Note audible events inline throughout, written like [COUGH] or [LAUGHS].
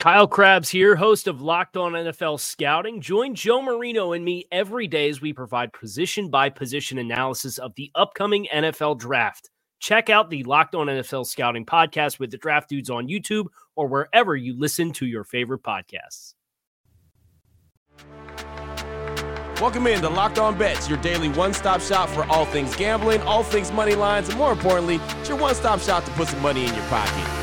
Kyle Crabbs here, host of Locked On NFL Scouting. Join Joe Marino and me every day as we provide position by position analysis of the upcoming NFL draft. Check out the Locked On NFL Scouting podcast with the draft dudes on YouTube or wherever you listen to your favorite podcasts. Welcome in to Locked On Bets, your daily one stop shop for all things gambling, all things money lines, and more importantly, it's your one stop shop to put some money in your pocket.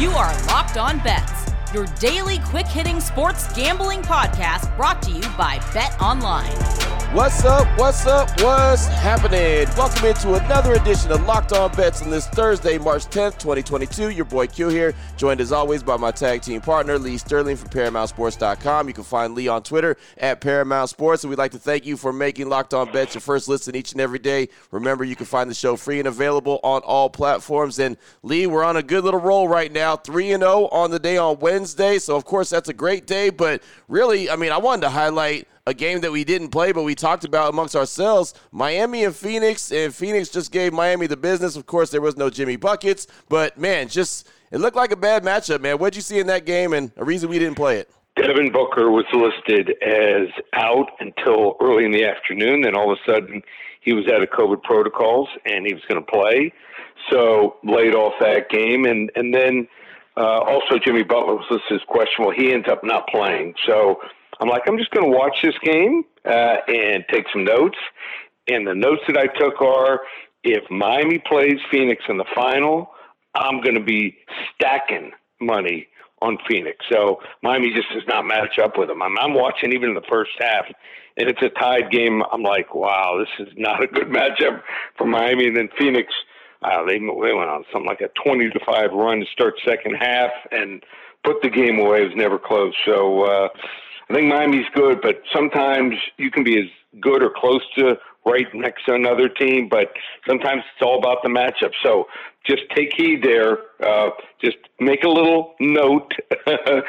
You are Locked On Bets, your daily quick hitting sports gambling podcast brought to you by Bet Online. What's up? What's up? What's happening? Welcome into another edition of Locked On Bets on this Thursday, March 10th, 2022. Your boy Q here, joined as always by my tag team partner, Lee Sterling from ParamountSports.com. You can find Lee on Twitter at Paramount Sports. And we'd like to thank you for making Locked On Bets your first listen each and every day. Remember, you can find the show free and available on all platforms. And Lee, we're on a good little roll right now 3 and 0 on the day on Wednesday. So, of course, that's a great day. But really, I mean, I wanted to highlight a game that we didn't play, but we talked about amongst ourselves. Miami and Phoenix, and Phoenix just gave Miami the business. Of course, there was no Jimmy Buckets, but man, just it looked like a bad matchup, man. What'd you see in that game, and a reason we didn't play it? Devin Booker was listed as out until early in the afternoon. Then all of a sudden, he was out of COVID protocols and he was going to play. So laid off that game, and and then uh, also Jimmy Butler was listed as questionable. He ends up not playing. So I'm like, I'm just going to watch this game uh, and take some notes. And the notes that I took are if Miami plays Phoenix in the final, I'm going to be stacking money on Phoenix. So Miami just does not match up with them. I'm, I'm watching even in the first half, and it's a tied game. I'm like, wow, this is not a good [LAUGHS] matchup for Miami. And then Phoenix, uh, they, they went on something like a 20 to 5 run to start second half and put the game away. It was never close. So, uh, I think Miami's good, but sometimes you can be as good or close to right next to another team, but sometimes it's all about the matchup. So just take heed there. Uh, just make a little note [LAUGHS] uh,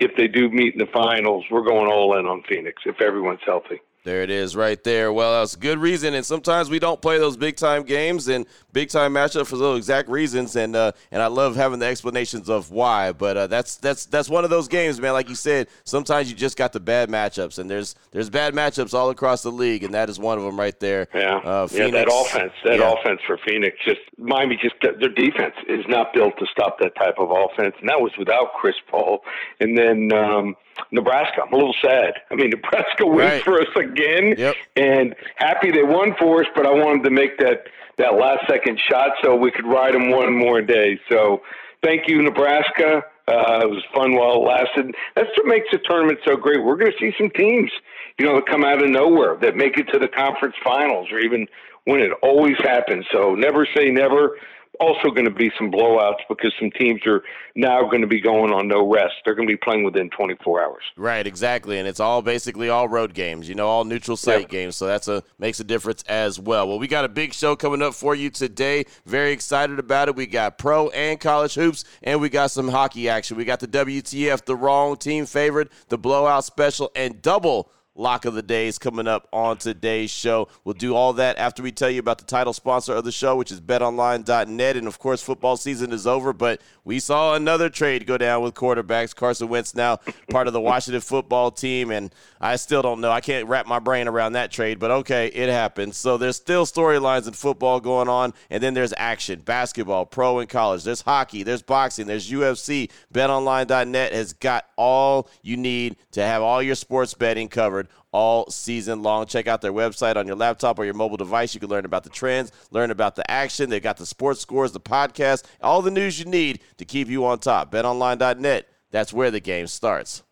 if they do meet in the finals. We're going all in on Phoenix if everyone's healthy. There it is right there. Well, that's a good reason. And sometimes we don't play those big time games and big time matchups for those exact reasons. And uh, and I love having the explanations of why. But uh, that's that's that's one of those games, man. Like you said, sometimes you just got the bad matchups, and there's there's bad matchups all across the league, and that is one of them right there. Yeah, uh, yeah. That offense, that yeah. offense for Phoenix, just Miami, just their defense is not built to stop that type of offense, and that was without Chris Paul. And then. Um, Nebraska. I'm a little sad. I mean, [LAUGHS] Nebraska wins right. for us again, yep. and happy they won for us. But I wanted to make that that last second shot so we could ride them one more day. So thank you, Nebraska. Uh, it was fun while it lasted. That's what makes the tournament so great. We're going to see some teams, you know, that come out of nowhere that make it to the conference finals or even win it. Always happens. So never say never also going to be some blowouts because some teams are now going to be going on no rest. They're going to be playing within 24 hours. Right, exactly, and it's all basically all road games. You know, all neutral site yep. games. So that's a makes a difference as well. Well, we got a big show coming up for you today. Very excited about it. We got pro and college hoops, and we got some hockey action. We got the WTF, the wrong team favorite, the blowout special, and double lock of the days coming up on today's show. We'll do all that after we tell you about the title sponsor of the show, which is betonline.net. And of course, football season is over, but we saw another trade go down with quarterbacks. Carson Wentz now [LAUGHS] part of the Washington football team, and I still don't know. I can't wrap my brain around that trade, but okay, it happened. So there's still storylines in football going on, and then there's action basketball, pro and college. There's hockey, there's boxing, there's UFC. BetOnline.net has got all you need to have all your sports betting covered all season long. Check out their website on your laptop or your mobile device. You can learn about the trends, learn about the action. They've got the sports scores, the podcast, all the news you need to keep you on top. BetOnline.net, that's where the game starts.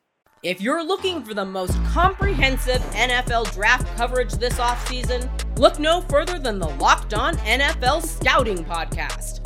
If you're looking for the most comprehensive NFL draft coverage this offseason, look no further than the Locked On NFL Scouting Podcast.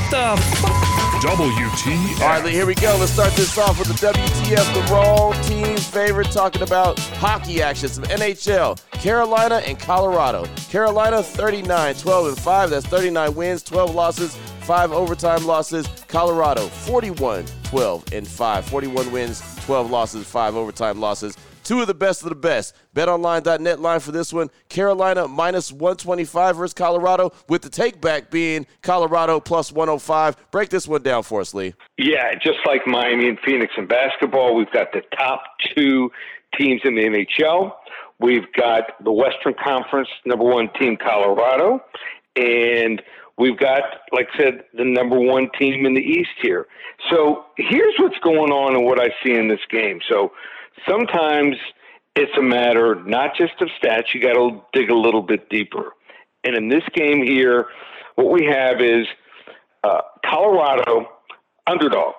What the f- WTF. All right, here we go. Let's start this off with the WTF, the wrong team favorite, talking about hockey action, some NHL, Carolina and Colorado. Carolina 39, 12 and 5. That's 39 wins, 12 losses, 5 overtime losses. Colorado 41, 12 and 5. 41 wins, 12 losses, 5 overtime losses. Two of the best of the best. BetOnline.net line for this one. Carolina minus 125 versus Colorado, with the takeback being Colorado plus 105. Break this one down for us, Lee. Yeah, just like Miami and Phoenix in basketball, we've got the top two teams in the NHL. We've got the Western Conference number one team, Colorado, and we've got, like I said, the number one team in the East here. So here's what's going on and what I see in this game. So sometimes it's a matter not just of stats, you got to dig a little bit deeper. And in this game here, what we have is uh, Colorado underdog,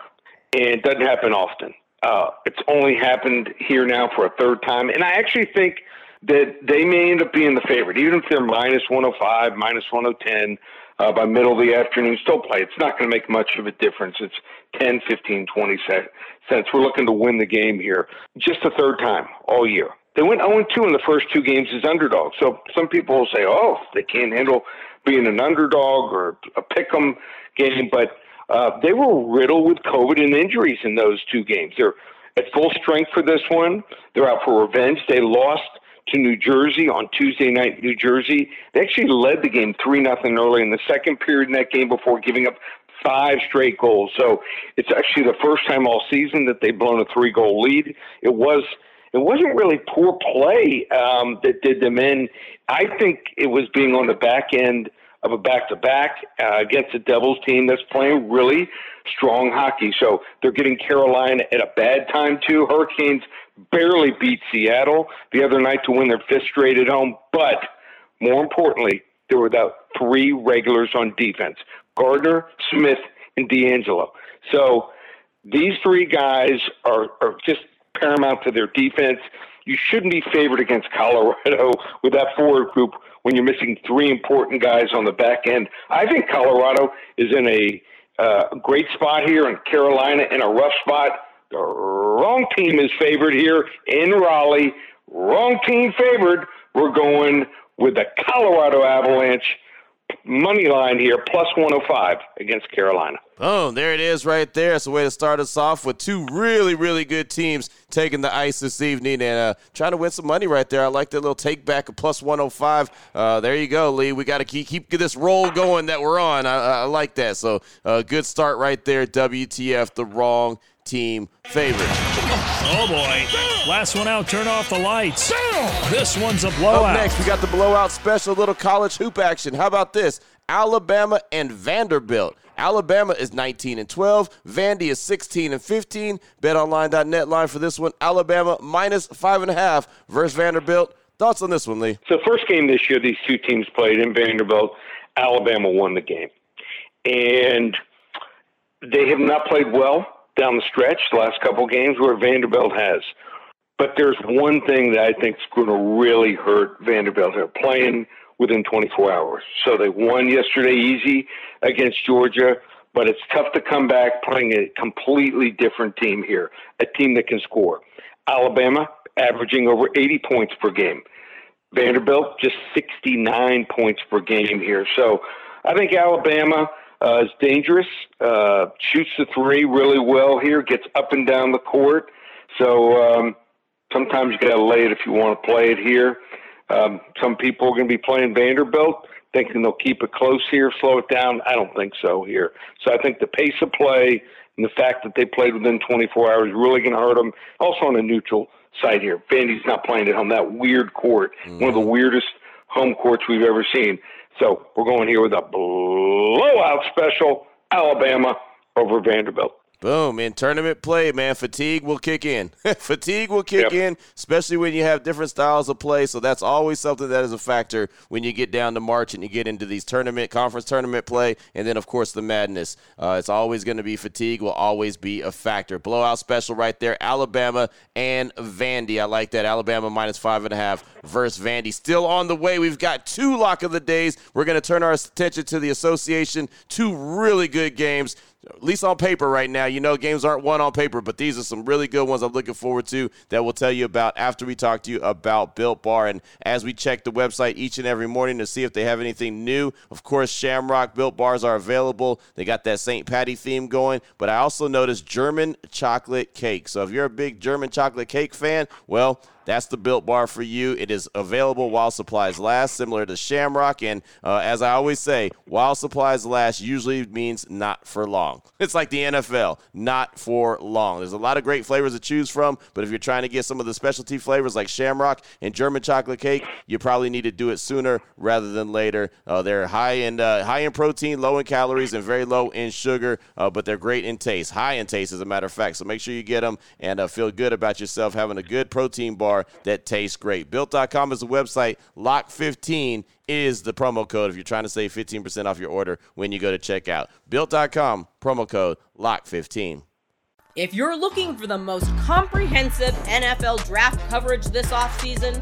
and it doesn't happen often. Uh, it's only happened here now for a third time, and I actually think that they may end up being the favorite, even if they're minus 105, minus 110 uh, by middle of the afternoon. Still play. It's not going to make much of a difference. It's 10, 15, 20 cents. We're looking to win the game here. Just the third time all year. They went 0 2 in the first two games as underdogs. So some people will say, oh, they can't handle being an underdog or a pick 'em game, but uh, they were riddled with COVID and injuries in those two games. They're at full strength for this one. They're out for revenge. They lost to New Jersey on Tuesday night. New Jersey they actually led the game three nothing early in the second period in that game before giving up five straight goals. So it's actually the first time all season that they've blown a three goal lead. It was it wasn't really poor play um, that did them in. I think it was being on the back end of a back to back against a Devils team that's playing really strong hockey. So they're getting Carolina at a bad time too. Hurricanes barely beat Seattle the other night to win their fifth straight at home, but more importantly, there were about three regulars on defense: Gardner, Smith, and DeAngelo. So these three guys are, are just paramount to their defense. You shouldn't be favored against Colorado [LAUGHS] with that forward group when you're missing three important guys on the back end. I think Colorado is in a uh, great spot here, and Carolina in a rough spot. The wrong team is favored here in Raleigh. Wrong team favored. We're going with the Colorado Avalanche money line here, plus 105 against Carolina. Oh, there it is right there. It's a way to start us off with two really, really good teams taking the ice this evening and uh, trying to win some money right there. I like that little take back of plus 105. Uh, there you go, Lee. We got to keep, keep this roll going that we're on. I, I like that. So, uh, good start right there. WTF, the wrong team favorite. Oh boy. Last one out, turn off the lights. This one's a blowout. Up next, we got the blowout special, little college hoop action. How about this? Alabama and Vanderbilt. Alabama is 19 and 12. Vandy is 16 and 15. BetOnline.net line for this one. Alabama minus five and a half versus Vanderbilt. Thoughts on this one, Lee? So, first game this year, these two teams played in Vanderbilt. Alabama won the game, and they have not played well down the stretch. The last couple games where Vanderbilt has. But there's one thing that I think is going to really hurt Vanderbilt. They're playing within 24 hours. So they won yesterday easy against Georgia, but it's tough to come back playing a completely different team here, a team that can score. Alabama averaging over 80 points per game. Vanderbilt just 69 points per game here. So I think Alabama uh, is dangerous, uh, shoots the three really well here, gets up and down the court. So um, sometimes you got to lay it if you want to play it here. Um, some people are going to be playing Vanderbilt, thinking they'll keep it close here, slow it down. I don't think so here. So I think the pace of play And the fact that they played within 24 hours really going to hurt them. Also on a neutral site here. Vandy's not playing at home. That weird court, mm-hmm. one of the weirdest home courts we've ever seen. So we're going here with a blowout special, Alabama over Vanderbilt. Boom. In tournament play, man, fatigue will kick in. [LAUGHS] fatigue will kick yep. in, especially when you have different styles of play. So that's always something that is a factor when you get down to March and you get into these tournament, conference tournament play, and then, of course, the madness. Uh, it's always going to be fatigue, will always be a factor. Blowout special right there, Alabama and Vandy. I like that. Alabama minus five and a half versus Vandy. Still on the way. We've got two lock of the days. We're going to turn our attention to the association. Two really good games at least on paper right now. You know, games aren't won on paper, but these are some really good ones I'm looking forward to that we'll tell you about after we talk to you about Built Bar. And as we check the website each and every morning to see if they have anything new, of course, Shamrock Built Bars are available. They got that St. Patty theme going, but I also noticed German chocolate cake. So if you're a big German chocolate cake fan, well, that's the built bar for you. It is available while supplies last, similar to Shamrock. And uh, as I always say, while supplies last usually means not for long. [LAUGHS] It's like the NFL, not for long. There's a lot of great flavors to choose from, but if you're trying to get some of the specialty flavors like Shamrock and German chocolate cake, you probably need to do it sooner rather than later. Uh, they're high in uh, high in protein, low in calories, and very low in sugar, uh, but they're great in taste, high in taste, as a matter of fact. So make sure you get them and uh, feel good about yourself having a good protein bar bar that tastes great. Built.com is the website. Lock15 is the promo code if you're trying to save 15% off your order when you go to checkout. Built.com, promo code LOCK15. If you're looking for the most comprehensive NFL draft coverage this offseason,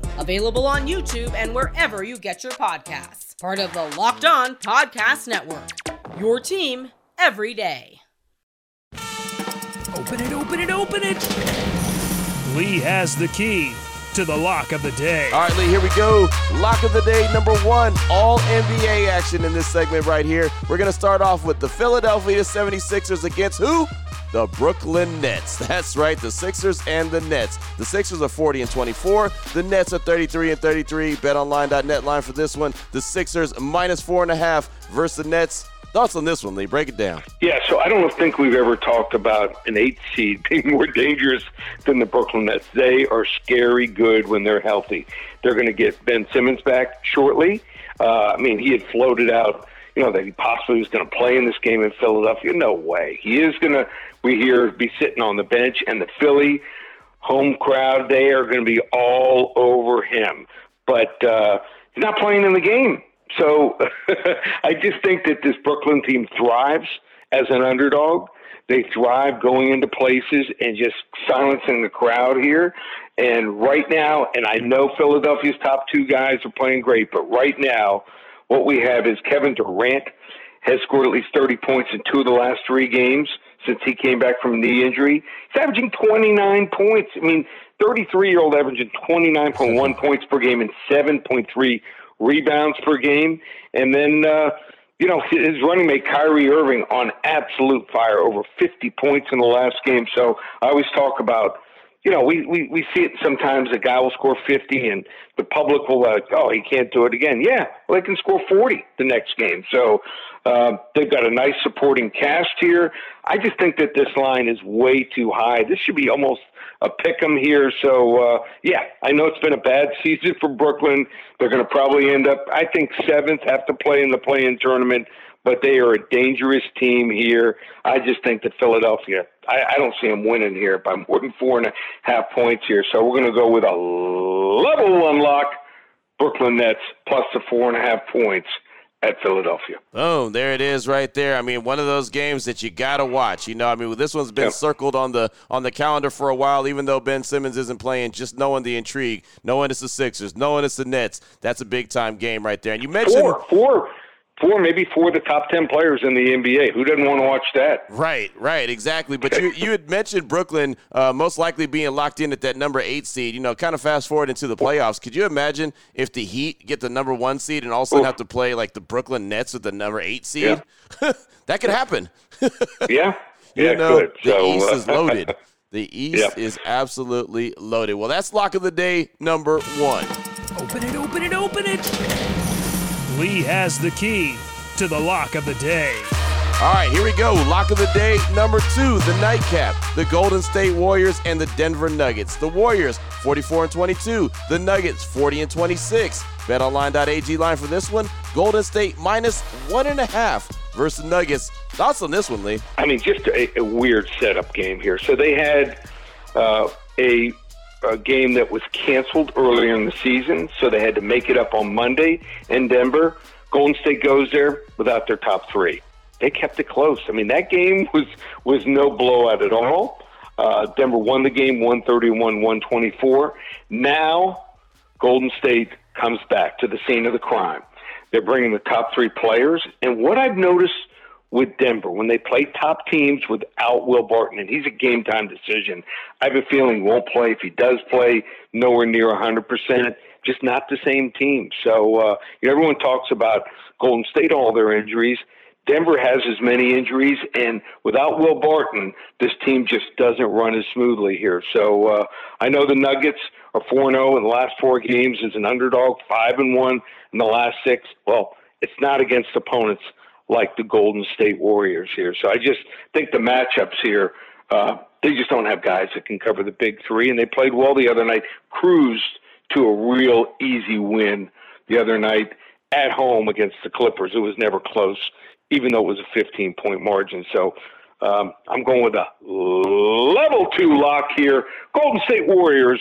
available on YouTube and wherever you get your podcasts. Part of the Locked On Podcast Network. Your team every day. Open it, open it, open it. Lee has the key to the lock of the day. All right, Lee, here we go. Lock of the day number one, all NBA action in this segment right here. We're going to start off with the Philadelphia 76ers against who? The Brooklyn Nets. [LAUGHS] That's right, the Sixers and the Nets. The Sixers are 40 and 24. The Nets are 33 and 33. BetOnline.net line for this one. The Sixers minus four and a half versus the Nets Thoughts on this one, Lee? Break it down. Yeah, so I don't think we've ever talked about an eight seed [LAUGHS] being more dangerous than the Brooklyn Nets. They are scary good when they're healthy. They're going to get Ben Simmons back shortly. Uh, I mean, he had floated out, you know, that he possibly was going to play in this game in Philadelphia. No way. He is going to, we hear, be sitting on the bench, and the Philly home crowd, they are going to be all over him. But uh, he's not playing in the game. So [LAUGHS] I just think that this Brooklyn team thrives as an underdog. They thrive going into places and just silencing the crowd here. And right now, and I know Philadelphia's top two guys are playing great, but right now, what we have is Kevin Durant has scored at least 30 points in two of the last three games since he came back from knee injury. He's averaging 29 points. I mean, 33 year old averaging 29.1 points per game and 7.3 rebounds per game. And then, uh, you know, his running mate Kyrie Irving on absolute fire, over 50 points in the last game. So I always talk about, you know, we, we, we see it sometimes a guy will score 50 and the public will like, oh, he can't do it again. Yeah, well, they can score 40 the next game. So uh, they've got a nice supporting cast here. I just think that this line is way too high. This should be almost a pick 'em here. So uh, yeah, I know it's been a bad season for Brooklyn. They're going to probably end up, I think, seventh. Have to play in the play-in tournament, but they are a dangerous team here. I just think that Philadelphia. I, I don't see them winning here by more than four and a half points here. So we're going to go with a level one lock. Brooklyn Nets plus the four and a half points at Philadelphia. Oh, there it is right there. I mean, one of those games that you got to watch. You know, I mean, this one's been circled on the on the calendar for a while even though Ben Simmons isn't playing, just knowing the intrigue, knowing it's the Sixers, knowing it's the Nets. That's a big time game right there. And you mentioned four, four four, maybe four of the top ten players in the NBA. Who doesn't want to watch that? Right, right, exactly. But you you had mentioned Brooklyn uh, most likely being locked in at that number eight seed. You know, kind of fast forward into the playoffs. Could you imagine if the Heat get the number one seed and also of have to play like the Brooklyn Nets with the number eight seed? Yeah. [LAUGHS] that could happen. [LAUGHS] yeah, you yeah, know, good. the so, East uh, is loaded. [LAUGHS] The East Yep. is absolutely loaded. Well, that's lock of the day number one. Open it, open it, open it. Lee has the key to the lock of the day. All right, here we go. Lock of the day number two, the nightcap. The Golden State Warriors and the Denver Nuggets. The Warriors 44 and 22. The Nuggets 40 and 26. BetOnline.ag line for this one: Golden State minus one and a half versus Nuggets. Thoughts on this one, Lee? I mean, just a, a weird setup game here. So they had uh, a, a game that was canceled earlier in the season, so they had to make it up on Monday in Denver. Golden State goes there without their top three. They kept it close. I mean, that game [LAUGHS] was was no blowout at all. Uh, Denver won the game 131 124. Now, Golden State comes back to the scene of the crime. They're bringing the top three players. And what I've noticed with Denver, when they play top teams without Will Barton, and he's a game time decision, I have a feeling he won't play. If he does play, nowhere near 100%, just not the same team. So, uh, you know, everyone talks about Golden State, all their injuries. Denver has as many injuries, and without Will Barton, this team just doesn't run as smoothly here. So uh, I know the Nuggets are four zero in the last four games as an underdog, five and one in the last six. Well, it's not against opponents like the Golden State Warriors here. So I just think the matchups here, uh, they just don't have guys that can cover the big three, and they played well the other night, cruised to a real easy win the other night at home against the Clippers. It was never close even though it was a 15 point margin. So um, I'm going with a level two lock here. Golden State Warriors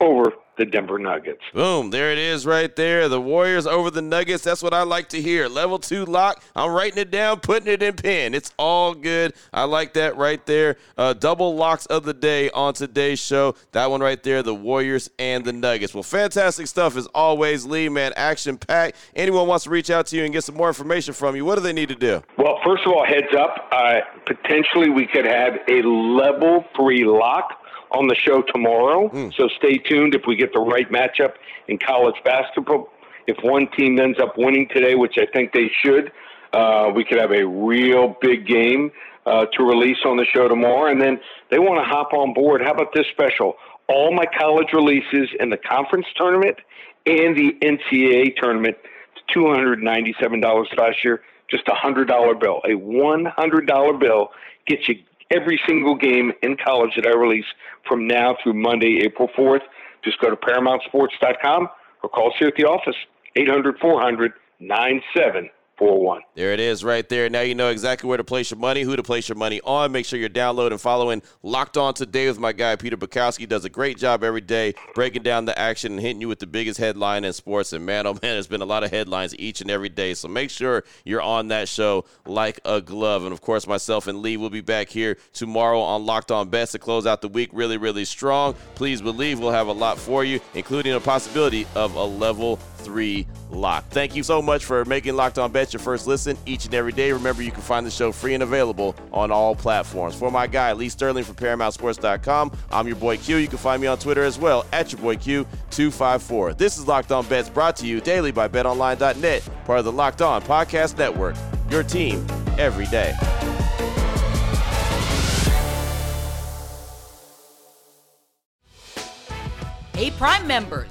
over the Denver Nuggets. Boom, there it is right there. The Warriors over the Nuggets. That's what I like to hear. Level two lock. I'm writing it down, putting it in pen. It's all good. I like that right there. Uh, double locks of the day on today's show. That one right there, the Warriors and the Nuggets. Well, fantastic stuff as always, Lee, man. Action packed. Anyone wants to reach out to you and get some more information from you, what do they need to do? Well, first of all, heads up. Uh, potentially, we could have a level three lock on the show tomorrow. So stay tuned if we get the right matchup in college basketball. If one team ends up winning today, which I think they should, uh, we could have a real big game uh, to release on the show tomorrow. And then they want to hop on board. How about this special? All my college releases in the conference tournament and the NCAA tournament, $297 last year, just a $100 bill. A $100 bill gets you every single game in college that I release from now through Monday, April 4th. Just go to ParamountSports.com or call us here at the office, 800 400 9741. There it is right there. Now you know exactly where to place your money, who to place your money on. Make sure you're downloading and following Locked On Today with my guy, Peter Bukowski. Does a great job every day breaking down the action and hitting you with the biggest headline in sports. And man, oh man, there's been a lot of headlines each and every day. So make sure you're on that show like a glove. And of course, myself and Lee will be back here tomorrow on Locked On Bets to close out the week really, really strong. Please believe we'll have a lot for you, including a possibility of a level three lock. Thank you so much for making Locked On Bets your first listen each and every day. Remember, you can find the show free and available on all platforms. For my guy, Lee Sterling from ParamountSports.com, I'm your boy Q. You can find me on Twitter as well at your boy Q254. This is Locked On Bets brought to you daily by BetOnline.net, part of the Locked On Podcast Network. Your team every day. Hey, Prime members,